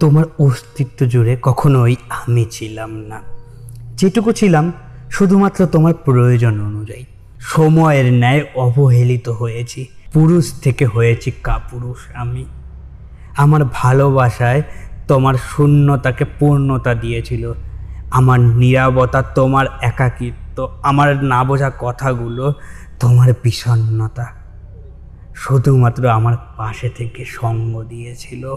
তোমার অস্তিত্ব জুড়ে কখনোই আমি ছিলাম না। যেটুকু ছিলাম, শুধুমাত্র তোমার প্রয়োজন অনুযায়ী। সময়ের ন্যায় অবহেলিত হয়েছি, পুরুষ থেকে হয়েছি কাপুরুষ আমি। আমার ভালোবাসায় তোমার শূন্যতাকে পূর্ণতা দিয়েছিল। আমার নিরাপত্তা তোমার একাকিত্ব, আমার না বোঝা কথাগুলো তোমার বিষণ্ণতা। শুধুমাত্র আমার পাশে থেকে সঙ্গ দিয়েছিল।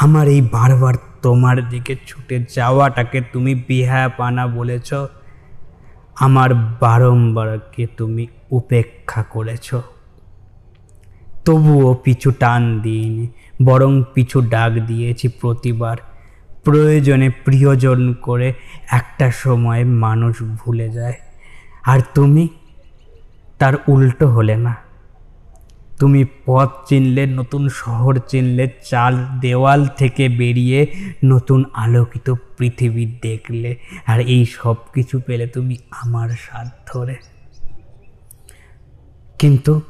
আমার এই বারবার তোমার দিকে ছুটে যাওয়াটাকে তুমি বিহায়াপানা বলেছ। আমার বারংবারকে তুমি উপেক্ষা করেছ। তবুও পিছু টান দিইনি, বরং পিছু ডাক দিয়েছি প্রতিবার। প্রয়োজনে প্রিয়জন করে একটা সময় মানুষ ভুলে যায়। আর তুমি? তার উল্টো হলে না। তুমি পথ চিনলে, নতুন শহর চিনলে, চাল দেওয়াল থেকে বেরিয়ে নতুন আলোকিত পৃথিবী দেখলে। আর এই সব কিছু পেলে তুমি আমার সাথ ধরে কিন্তু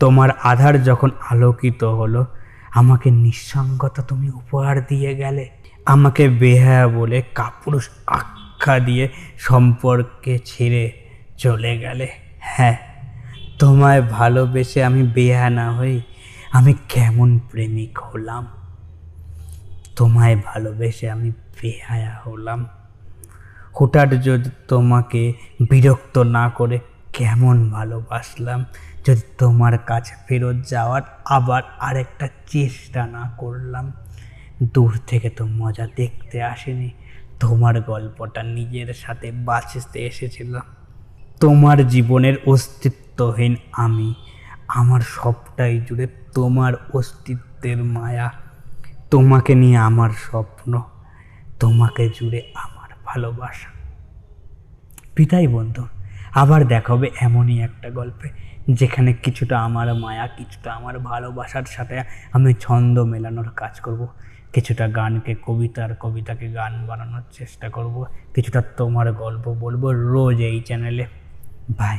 তোমার আধার যখন আলোকিত হলো, আমাকে নিঃসঙ্গতা তুমি উপহার দিয়ে গেলে, আমাকে বেহায়া বলে কাপুরুষ আখ্যা দিয়ে সম্পর্কে ছেড়ে চলে গেলে। হ্যাঁ তোমায় ভালোবেসে আমি বেহা না হই, আমি কেমন প্রেমিক হলাম? তোমায় ভালোবেসে আমি বেহায়া হলাম। হঠাৎ যদি তোমাকে বিরক্ত না করে কেমন ভালোবাসলাম? যদি তোমার কাছে ফেরত যাওয়ার আবার আরেকটা চেষ্টা না করলাম? দূর থেকে তো মজা দেখতে আসেনি। তোমার গল্পটা নিজের সাথে বাঁচতে এসেছিলাম তোমার জীবনের অস্তিত্বহীন আমি। আমার সবটাই জুড়ে তোমার অস্তিত্বের মায়া। তোমাকে নিয়ে আমার স্বপ্ন, তোমাকে জুড়ে আমার ভালোবাসা। পিতাই বন্ধু, আবার দেখা হবে এমনই একটা গল্পে, যেখানে কিছুটা আমার মায়া, কিছুটা আমার ভালোবাসার সাথে আমি ছন্দ মেলানোর কাজ করব। কিছুটা গানকে, কবিতার কবিতাকে গান বানানোর চেষ্টা করব। কিছুটা তোমার গল্প বলব রোজ এই চ্যানেলে। বাই।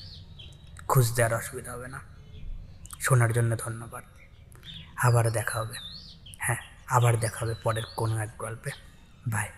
খুঁজতে আর অসুবিধা হবে না। শোনার জন্য ধন্যবাদ। আবার দেখা হবে। হ্যাঁ আবার দেখা হবে পরের কোনো এক গল্পে। বাই